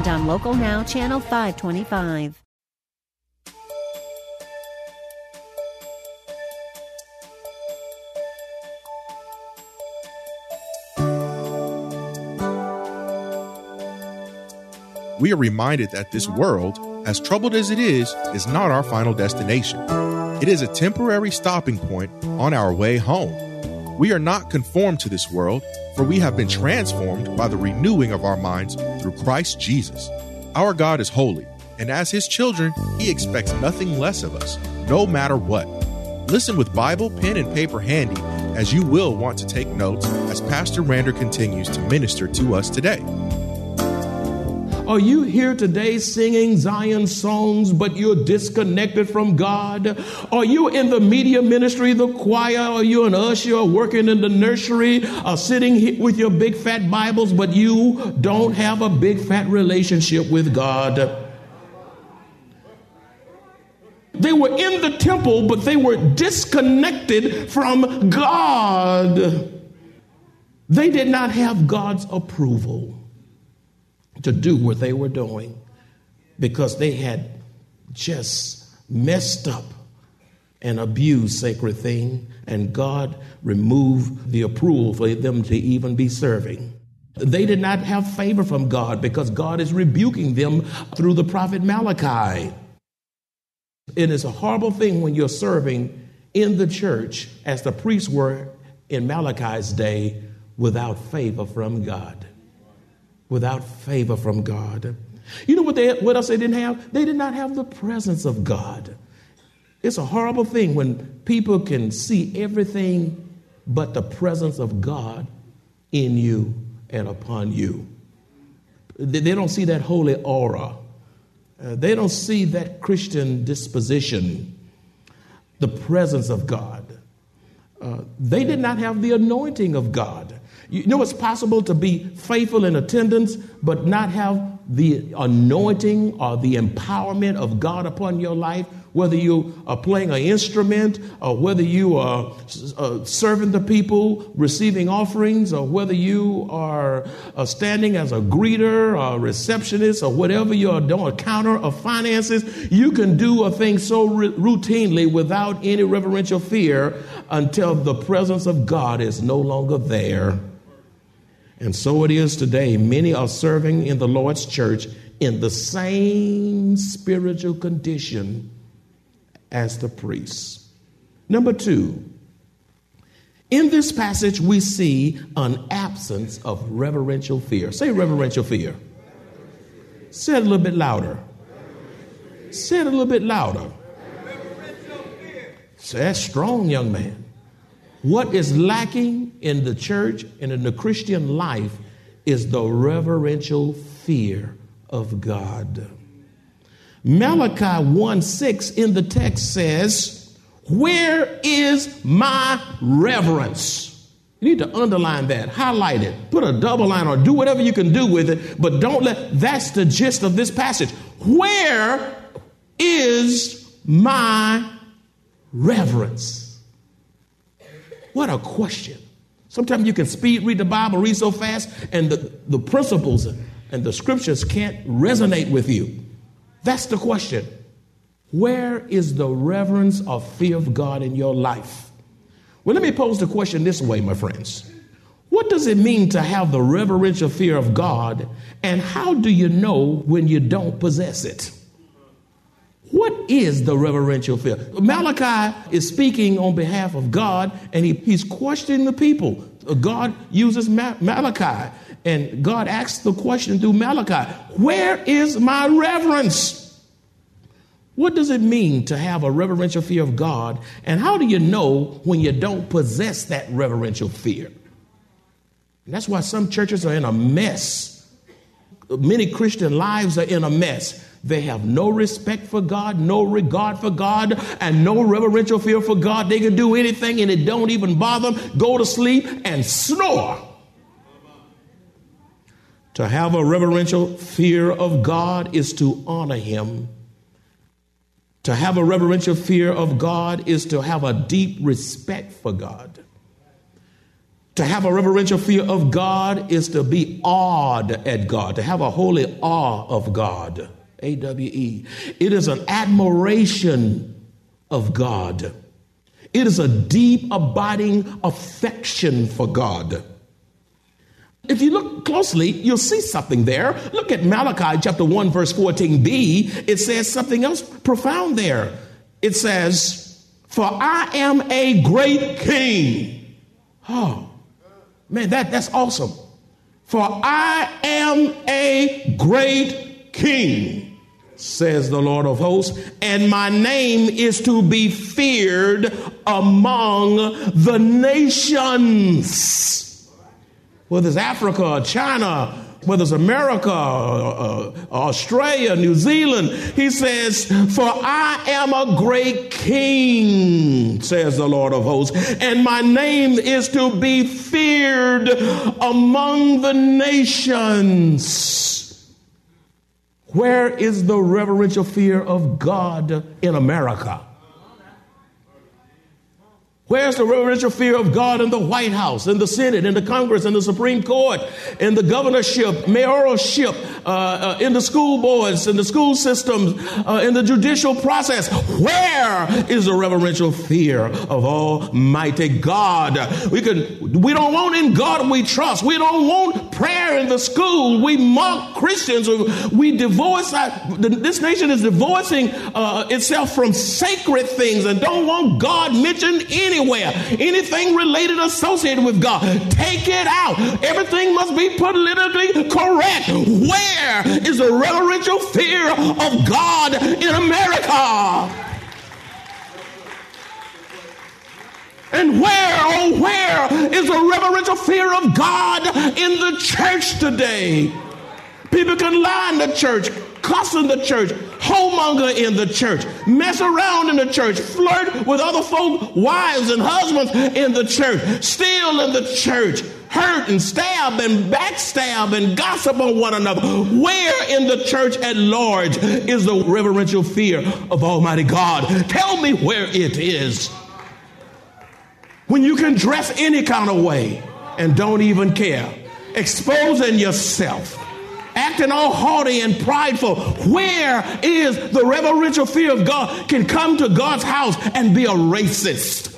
and on Local Now, Channel 525. we are reminded that this world, as troubled as it is, is not our final destination. It is a temporary stopping point on our way home. We are not conformed to this world, for we have been transformed by the renewing of our minds through Christ Jesus. Our God is holy, and as his children, he expects nothing less of us, no matter what. Listen with Bible, pen, and paper handy, as you will want to take notes as Pastor Rander continues to minister to us today. Are you here today singing Zion songs, but you're disconnected from God? Are you in the media ministry, the choir? Are you an usher or working in the nursery or sitting with your big fat Bibles, but you don't have a big fat relationship with God? They were in the temple, but they were disconnected from God. They did not have God's approval to do what they were doing because they had just messed up and abused sacred thing and God removed the approval for them to even be serving. They did not have favor from God because God is rebuking them through the prophet Malachi. It is a horrible thing when you're serving in the church as the priests were in Malachi's day without favor from God without favor from God. You know what, they, what else they didn't have? They did not have the presence of God. It's a horrible thing when people can see everything but the presence of God in you and upon you. They don't see that holy aura. Uh, they don't see that Christian disposition, the presence of God. Uh, they did not have the anointing of God. You know it's possible to be faithful in attendance, but not have the anointing or the empowerment of God upon your life, whether you are playing an instrument or whether you are uh, serving the people, receiving offerings, or whether you are uh, standing as a greeter or receptionist or whatever you are doing, a counter of finances, you can do a thing so routinely without any reverential fear until the presence of God is no longer there. And so it is today. Many are serving in the Lord's church in the same spiritual condition as the priests. Number two, in this passage, we see an absence of reverential fear. Say reverential fear. Say it a little bit louder. Say it a little bit louder. Say that's strong, young man. What is lacking in the church and in the Christian life is the reverential fear of God. Malachi 1 6 in the text says, Where is my reverence? You need to underline that, highlight it, put a double line or do whatever you can do with it, but don't let that's the gist of this passage. Where is my reverence? What a question. Sometimes you can speed read the Bible, read so fast, and the, the principles and the scriptures can't resonate with you. That's the question. Where is the reverence or fear of God in your life? Well, let me pose the question this way, my friends. What does it mean to have the reverential fear of God, and how do you know when you don't possess it? What is the reverential fear? Malachi is speaking on behalf of God and he, he's questioning the people. God uses Ma- Malachi and God asks the question through Malachi Where is my reverence? What does it mean to have a reverential fear of God? And how do you know when you don't possess that reverential fear? And that's why some churches are in a mess. Many Christian lives are in a mess They have no respect for God, no regard for God, and no reverential fear for God. They can do anything and it don't even bother them. Go to sleep and snore. To have a reverential fear of God is to honor Him. To have a reverential fear of God is to have a deep respect for God. To have a reverential fear of God is to be awed at God, to have a holy awe of God. A W E. It is an admiration of God. It is a deep, abiding affection for God. If you look closely, you'll see something there. Look at Malachi chapter 1, verse 14b. It says something else profound there. It says, For I am a great king. Oh, man, that, that's awesome. For I am a great king, says the Lord of hosts, and my name is to be feared among the nations whether it's Africa China, whether it's America, uh, Australia, New Zealand. He says, For I am a great king, says the Lord of hosts, and my name is to be feared among the nations. Where is the reverential fear of God in America? Where's the reverential fear of God in the White House, in the Senate, in the Congress, in the Supreme Court, in the governorship, mayoralship, uh, uh, in the school boards, in the school systems, uh, in the judicial process? Where is the reverential fear of Almighty God? We can, we don't want in God we trust. We don't want prayer in the school. We mock Christians. We divorce. Our, this nation is divorcing uh, itself from sacred things and don't want God mentioned anywhere anywhere. Anything related, associated with God, take it out. Everything must be politically correct. Where is the reverential fear of God in America? And where, oh, where is the reverential fear of God in the church today? People can lie in the church, cuss in the church, homemonger in the church, mess around in the church, flirt with other folk, wives and husbands in the church, steal in the church, hurt and stab and backstab and gossip on one another. Where in the church at large is the reverential fear of Almighty God? Tell me where it is. When you can dress any kind of way and don't even care, exposing yourself acting all haughty and prideful. Where is the reverential fear of God can come to God's house and be a racist?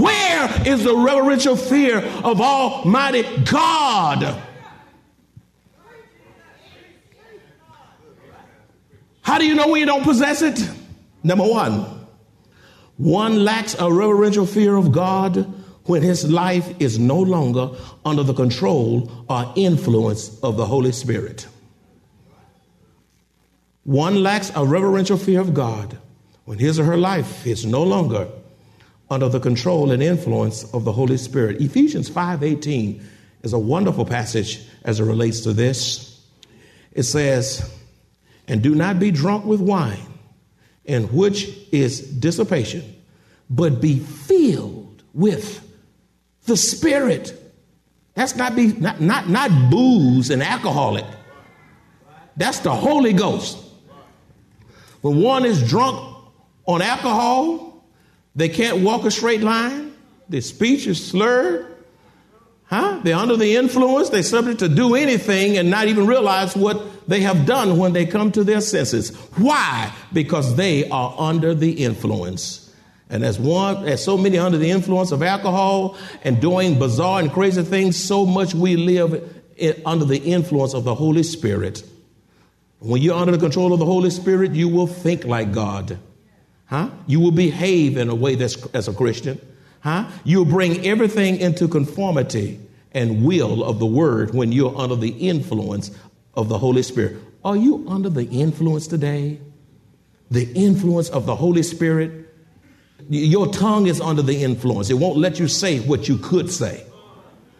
Where is the reverential fear of Almighty God? How do you know when you don't possess it? Number one, one lacks a reverential fear of God when his life is no longer under the control or influence of the Holy Spirit. One lacks a reverential fear of God when his or her life is no longer under the control and influence of the Holy Spirit. Ephesians 5:18 is a wonderful passage as it relates to this. It says, "And do not be drunk with wine, in which is dissipation, but be filled with the Spirit. That's not be not, not, not booze and alcoholic. That's the Holy Ghost. When one is drunk on alcohol, they can't walk a straight line. Their speech is slurred. Huh? They're under the influence. They're subject to do anything and not even realize what they have done when they come to their senses. Why? Because they are under the influence. And as one, as so many under the influence of alcohol and doing bizarre and crazy things, so much we live in, under the influence of the Holy Spirit. When you're under the control of the Holy Spirit, you will think like God. Huh? You will behave in a way that's as a Christian. Huh? You'll bring everything into conformity and will of the word when you're under the influence of the Holy Spirit. Are you under the influence today? The influence of the Holy Spirit? Your tongue is under the influence. It won't let you say what you could say.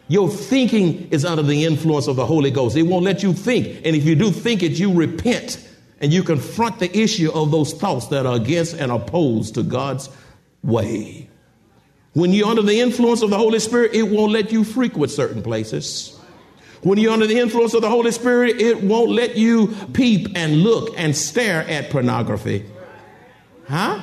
Your thinking is under the influence of the Holy Ghost. It won't let you think. And if you do think it, you repent and you confront the issue of those thoughts that are against and opposed to God's way. When you're under the influence of the Holy Spirit, it won't let you frequent certain places. When you're under the influence of the Holy Spirit, it won't let you peep and look and stare at pornography. Huh?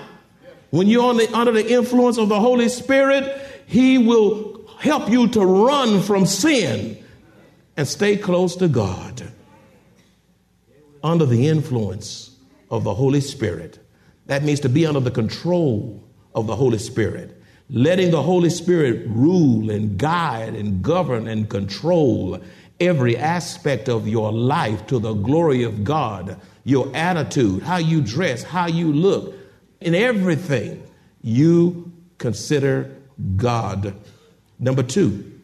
When you're the, under the influence of the Holy Spirit, He will help you to run from sin and stay close to God under the influence of the Holy Spirit. That means to be under the control of the Holy Spirit, letting the Holy Spirit rule and guide and govern and control every aspect of your life to the glory of God. Your attitude, how you dress, how you look, in everything you consider God Number two,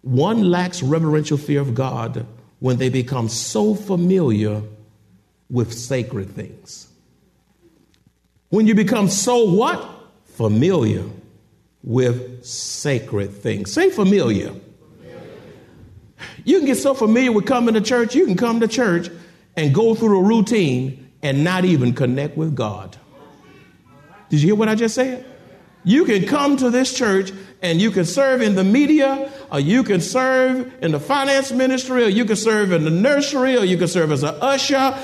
one lacks reverential fear of God when they become so familiar with sacred things. When you become so what? Familiar with sacred things. Say familiar. You can get so familiar with coming to church, you can come to church and go through a routine and not even connect with God. Did you hear what I just said? You can come to this church and you can serve in the media, or you can serve in the finance ministry, or you can serve in the nursery, or you can serve as an usher.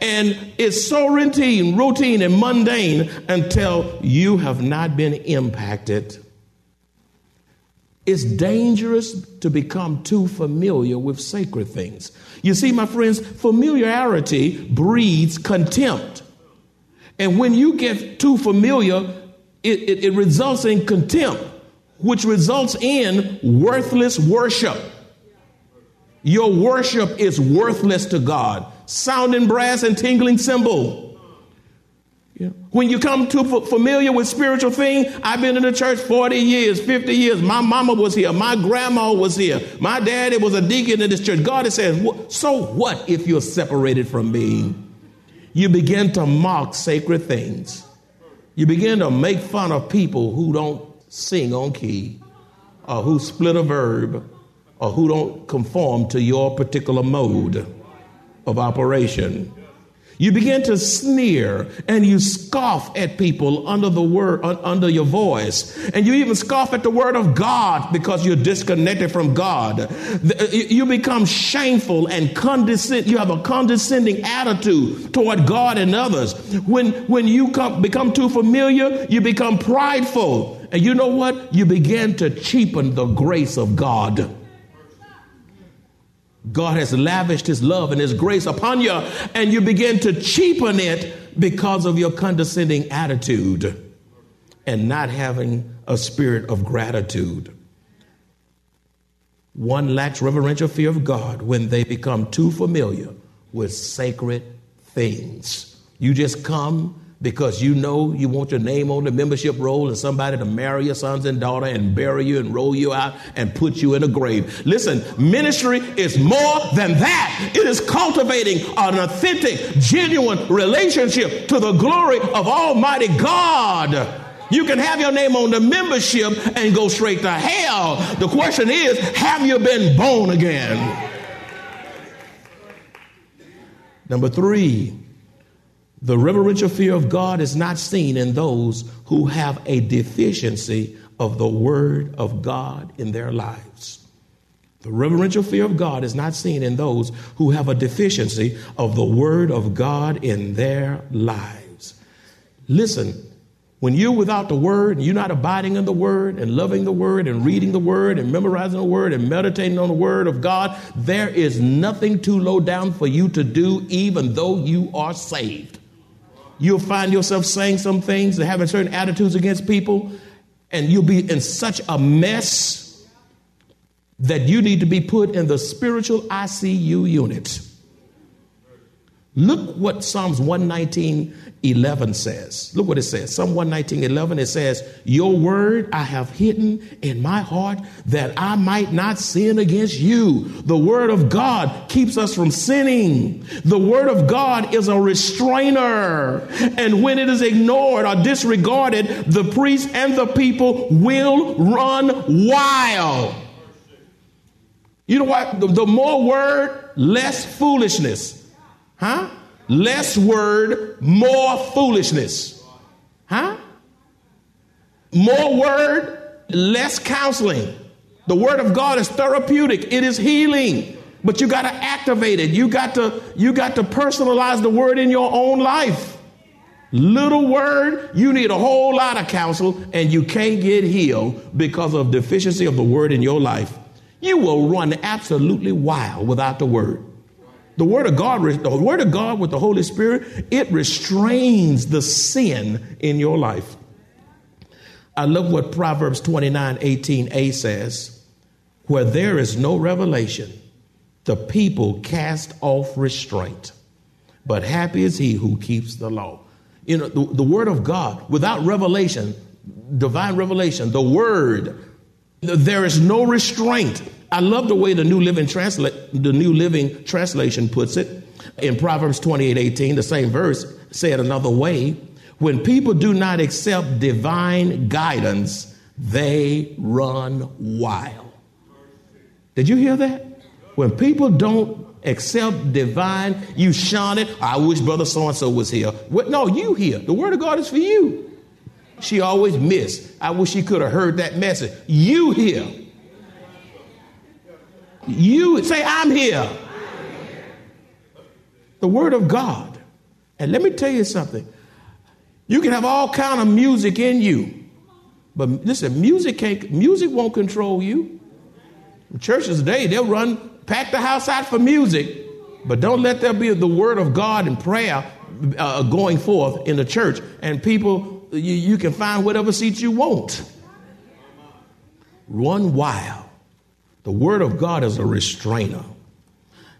And it's so routine, routine and mundane until you have not been impacted. It's dangerous to become too familiar with sacred things. You see, my friends, familiarity breeds contempt. And when you get too familiar, it, it, it results in contempt, which results in worthless worship. Your worship is worthless to God. Sounding brass and tingling cymbal. Yeah. When you come to familiar with spiritual things, I've been in the church 40 years, 50 years. My mama was here. My grandma was here. My daddy was a deacon in this church. God has said, so what if you're separated from me? You begin to mock sacred things. You begin to make fun of people who don't sing on key, or who split a verb, or who don't conform to your particular mode of operation. You begin to sneer and you scoff at people under the word, under your voice. And you even scoff at the word of God because you're disconnected from God. Uh, you become shameful and condescend. You have a condescending attitude toward God and others. When, when you come, become too familiar, you become prideful. And you know what? You begin to cheapen the grace of God. God has lavished his love and his grace upon you, and you begin to cheapen it because of your condescending attitude and not having a spirit of gratitude. One lacks reverential fear of God when they become too familiar with sacred things. You just come because you know you want your name on the membership roll and somebody to marry your sons and daughter and bury you and roll you out and put you in a grave. Listen, ministry is more than that. It is cultivating an authentic, genuine relationship to the glory of Almighty God. You can have your name on the membership and go straight to hell. The question is, have you been born again? Number three, the reverential fear of God is not seen in those who have a deficiency of the Word of God in their lives. The reverential fear of God is not seen in those who have a deficiency of the Word of God in their lives. Listen, when you're without the Word and you're not abiding in the Word and loving the Word and reading the Word and memorizing the Word and meditating on the Word of God, there is nothing too low down for you to do, even though you are saved you'll find yourself saying some things and having certain attitudes against people, and you'll be in such a mess that you need to be put in the spiritual ICU unit. Look what Psalms 119 11 says. Look what it says. Psalm 119 11, it says, Your word I have hidden in my heart that I might not sin against you. The word of God keeps us from sinning. The word of God is a restrainer. And when it is ignored or disregarded, the priest and the people will run wild. You know what? The, the more word, less foolishness. Huh? Less word, more foolishness. Huh? More word, less counseling. The word of God is therapeutic. It is healing. But you got to activate it. You got to you got to personalize the word in your own life. Little word, you need a whole lot of counsel and you can't get healed because of deficiency of the word in your life. You will run absolutely wild without the word. The word of God, the word of God with the Holy Spirit, it restrains the sin in your life. I love what Proverbs 29 18a says. Where there is no revelation, the people cast off restraint. But happy is he who keeps the law. You know, the, the word of God, without revelation, divine revelation, the word, there is no restraint. I love the way the New Living Translate the New Living Translation puts it in Proverbs 28, 18, the same verse said another way. When people do not accept divine guidance, they run wild. Did you hear that? When people don't accept divine, you shun it. I wish brother so and so was here. What? No, you here. The word of God is for you. She always missed. I wish she could have heard that message. You here. You say, I'm here. The word of God. And let me tell you something. You can have all kind of music in you. But listen, music can't music won't control you. Churches today, they'll run, pack the house out for music, but don't let there be the word of God and prayer uh, going forth in the church. And people, you, you can find whatever seat you want. Run wild. The Word of God is a restrainer.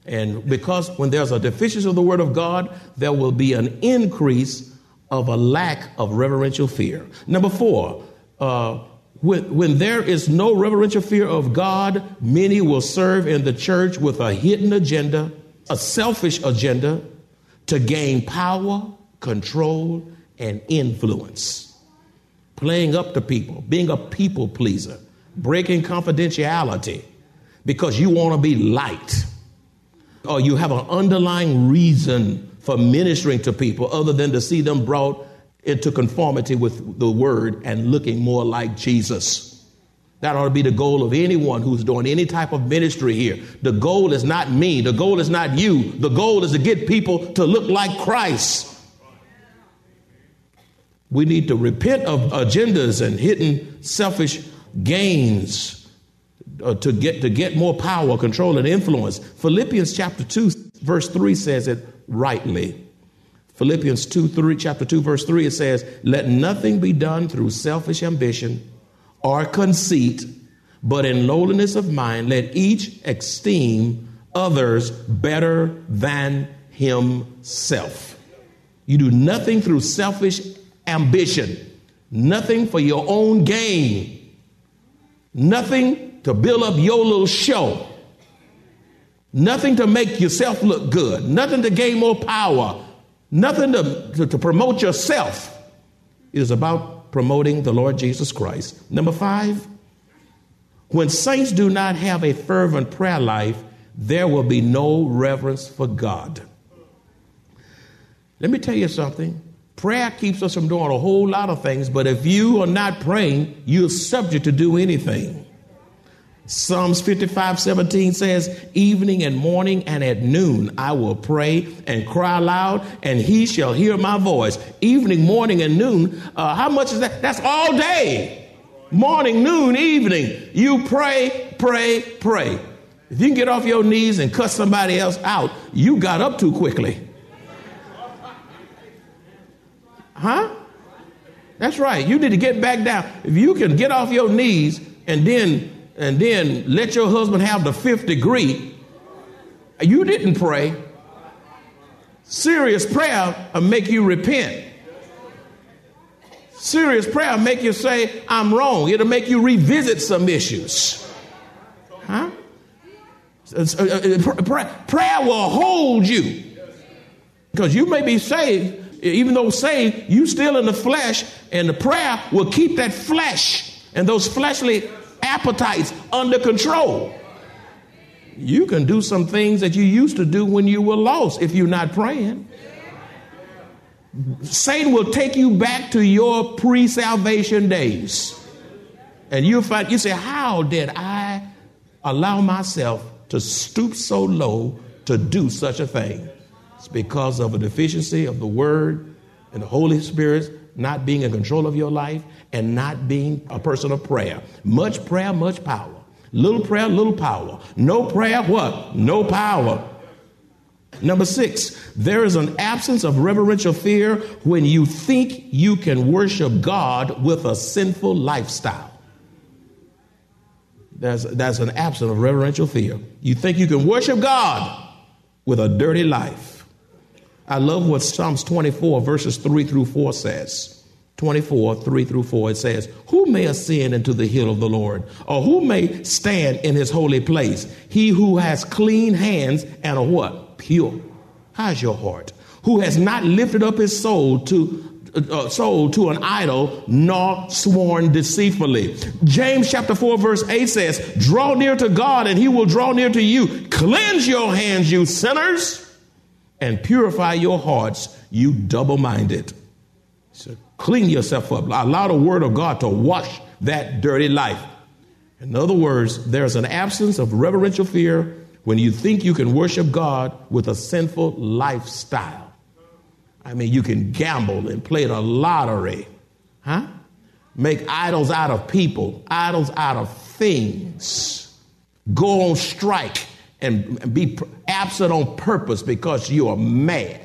And because when there's a deficiency of the Word of God, there will be an increase of a lack of reverential fear. Number four, uh, when, when there is no reverential fear of God, many will serve in the church with a hidden agenda, a selfish agenda to gain power, control, and influence. Playing up to people, being a people pleaser, breaking confidentiality, because you want to be light or you have an underlying reason for ministering to people other than to see them brought into conformity with the word and looking more like Jesus. That ought to be the goal of anyone who's doing any type of ministry here. The goal is not me. The goal is not you. The goal is to get people to look like Christ. We need to repent of agendas and hidden selfish gains uh, to get to get more power, control, and influence. Philippians chapter two, verse three says it rightly. Philippians 2, 3, chapter 2, verse 3, it says, Let nothing be done through selfish ambition or conceit, but in lowliness of mind, let each esteem others better than himself. You do nothing through selfish ambition, nothing for your own gain, nothing to build up your little show. Nothing to make yourself look good. Nothing to gain more power. Nothing to, to, to promote yourself. It is about promoting the Lord Jesus Christ. Number five, when saints do not have a fervent prayer life, there will be no reverence for God. Let me tell you something. Prayer keeps us from doing a whole lot of things, but if you are not praying, you're subject to do anything. Psalms 55 17 says, Evening and morning and at noon I will pray and cry loud, and he shall hear my voice. Evening, morning, and noon. Uh, how much is that? That's all day. Morning, noon, evening. You pray, pray, pray. If you can get off your knees and cut somebody else out, you got up too quickly. Huh? That's right. You need to get back down. If you can get off your knees and then and then let your husband have the fifth degree, you didn't pray. Serious prayer will make you repent. Serious prayer will make you say, I'm wrong. It'll make you revisit some issues. Huh? Uh, uh, prayer will hold you. Because you may be saved, even though saved, you still in the flesh, and the prayer will keep that flesh and those fleshly appetites under control. You can do some things that you used to do when you were lost if you're not praying. Satan will take you back to your pre salvation days. And you'll find, you say, How did I allow myself to stoop so low to do such a thing? It's because of a deficiency of the Word and the Holy Spirit not being in control of your life and not being a person of prayer. Much prayer, much power. Little prayer, little power. No prayer, what? No power. Number six, there is an absence of reverential fear when you think you can worship God with a sinful lifestyle. That's, there's an absence of reverential fear. You think you can worship God with a dirty life. I love what Psalms 24, verses 3 through 4 says. 24, 3 through 4, it says, Who may ascend into the hill of the Lord? Or who may stand in his holy place? He who has clean hands and a what? Pure. How's your heart? Who has not lifted up his soul to uh, soul to an idol, nor sworn deceitfully. James chapter 4, verse 8 says, Draw near to God, and he will draw near to you. Cleanse your hands, you sinners, and purify your hearts, you double minded. So clean yourself up. Allow the word of God to wash that dirty life. In other words, there's an absence of reverential fear when you think you can worship God with a sinful lifestyle. I mean, you can gamble and play the lottery, huh? Make idols out of people, idols out of things, go on strike and be absent on purpose because you are mad.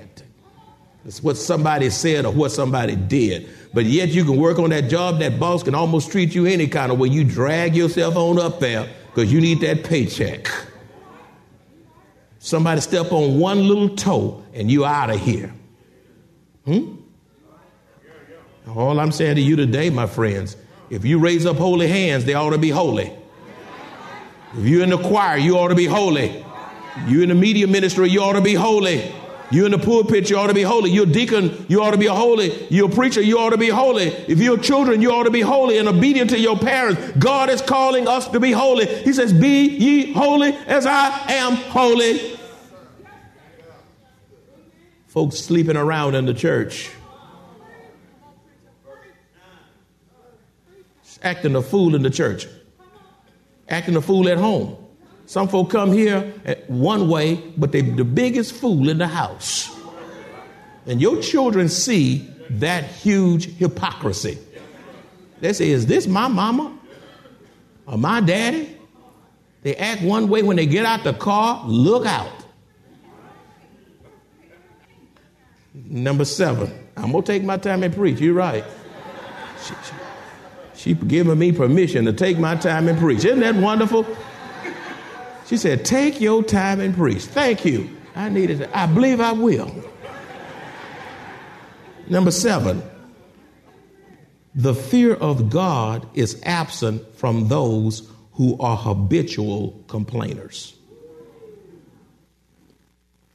It's what somebody said or what somebody did. But yet you can work on that job, that boss can almost treat you any kind of way. You drag yourself on up there because you need that paycheck. Somebody step on one little toe and you out of here. Hmm? All I'm saying to you today, my friends, if you raise up holy hands, they ought to be holy. If you're in the choir, you ought to be holy. You're in the media ministry, you ought to be holy. You're in the pulpit, you ought to be holy. You're a deacon, you ought to be holy. You're a preacher, you ought to be holy. If you're children, you ought to be holy and obedient to your parents. God is calling us to be holy. He says, Be ye holy as I am holy. Folks sleeping around in the church, acting a fool in the church, acting a fool at home. Some folk come here eh, one way, but they're the biggest fool in the house. And your children see that huge hypocrisy. They say, Is this my mama or my daddy? They act one way when they get out the car, look out. Number seven, I'm going to take my time and preach. You're right. She, giving me permission to take my time and preach. Isn't that wonderful? She said, Take your time and preach. Thank you. I needed it. I believe I will. Number seven, the fear of God is absent from those who are habitual complainers.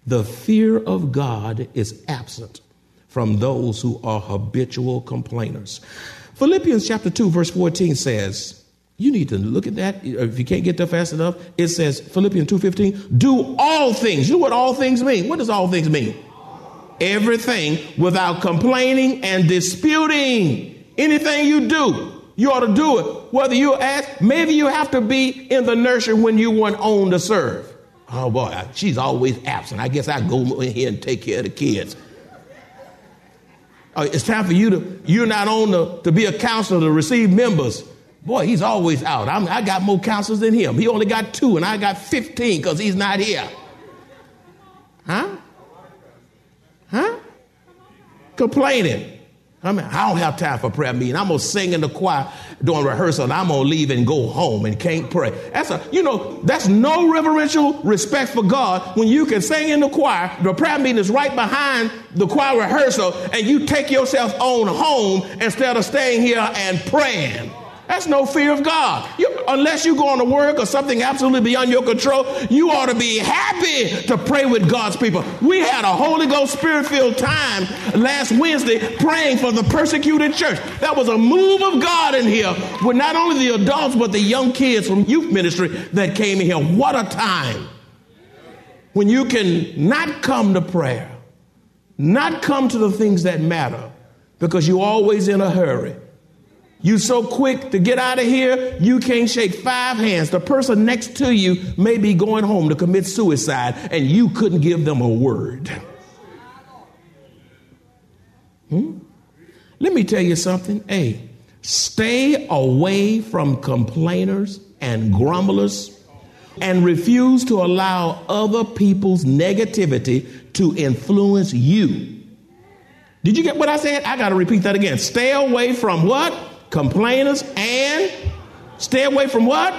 The fear of God is absent from those who are habitual complainers. Philippians chapter 2, verse 14 says, you need to look at that. If you can't get there fast enough, it says Philippians 2:15, do all things. You know what all things mean? What does all things mean? Everything without complaining and disputing. Anything you do, you ought to do it. Whether you ask, maybe you have to be in the nursery when you weren't on to serve. Oh boy, she's always absent. I guess I go in here and take care of the kids. Uh, it's time for you to, you're not on the, to be a counselor to receive members. Boy, he's always out. I'm, i got more counselors than him. He only got two, and I got 15 because he's not here. Huh? Huh? Complaining. I mean, I don't have time for prayer meeting. I'm gonna sing in the choir during rehearsal, and I'm gonna leave and go home and can't pray. That's a, you know, that's no reverential respect for God when you can sing in the choir. The prayer meeting is right behind the choir rehearsal, and you take yourself on home instead of staying here and praying. That's no fear of God. You, unless you go on to work or something absolutely beyond your control, you ought to be happy to pray with God's people. We had a Holy Ghost Spirit filled time last Wednesday praying for the persecuted church. That was a move of God in here with not only the adults, but the young kids from youth ministry that came in here. What a time when you can not come to prayer, not come to the things that matter because you're always in a hurry you so quick to get out of here, you can't shake five hands. The person next to you may be going home to commit suicide, and you couldn't give them a word. Hmm? Let me tell you something. Hey, stay away from complainers and grumblers and refuse to allow other people's negativity to influence you. Did you get what I said? I got to repeat that again. Stay away from what? Complainers, and stay away from what?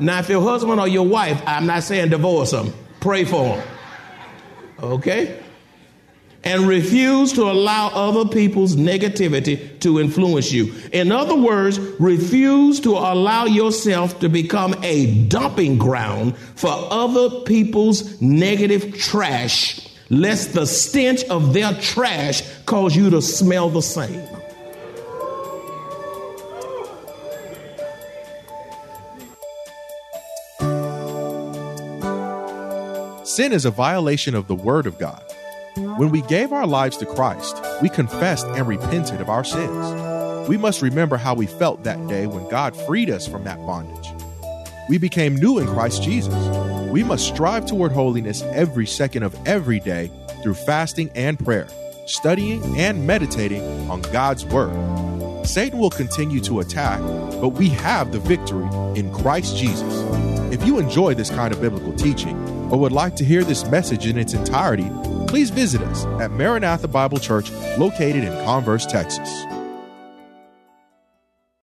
Now, if your husband or your wife, I'm not saying divorce them, pray for them. Okay? And refuse to allow other people's negativity to influence you. In other words, refuse to allow yourself to become a dumping ground for other people's negative trash, lest the stench of their trash cause you to smell the same. Sin is a violation of the Word of God. When we gave our lives to Christ, we confessed and repented of our sins. We must remember how we felt that day when God freed us from that bondage. We became new in Christ Jesus. We must strive toward holiness every second of every day through fasting and prayer, studying and meditating on God's Word. Satan will continue to attack, but we have the victory in Christ Jesus. If you enjoy this kind of biblical teaching, or would like to hear this message in its entirety, please visit us at Maranatha Bible Church located in Converse, Texas.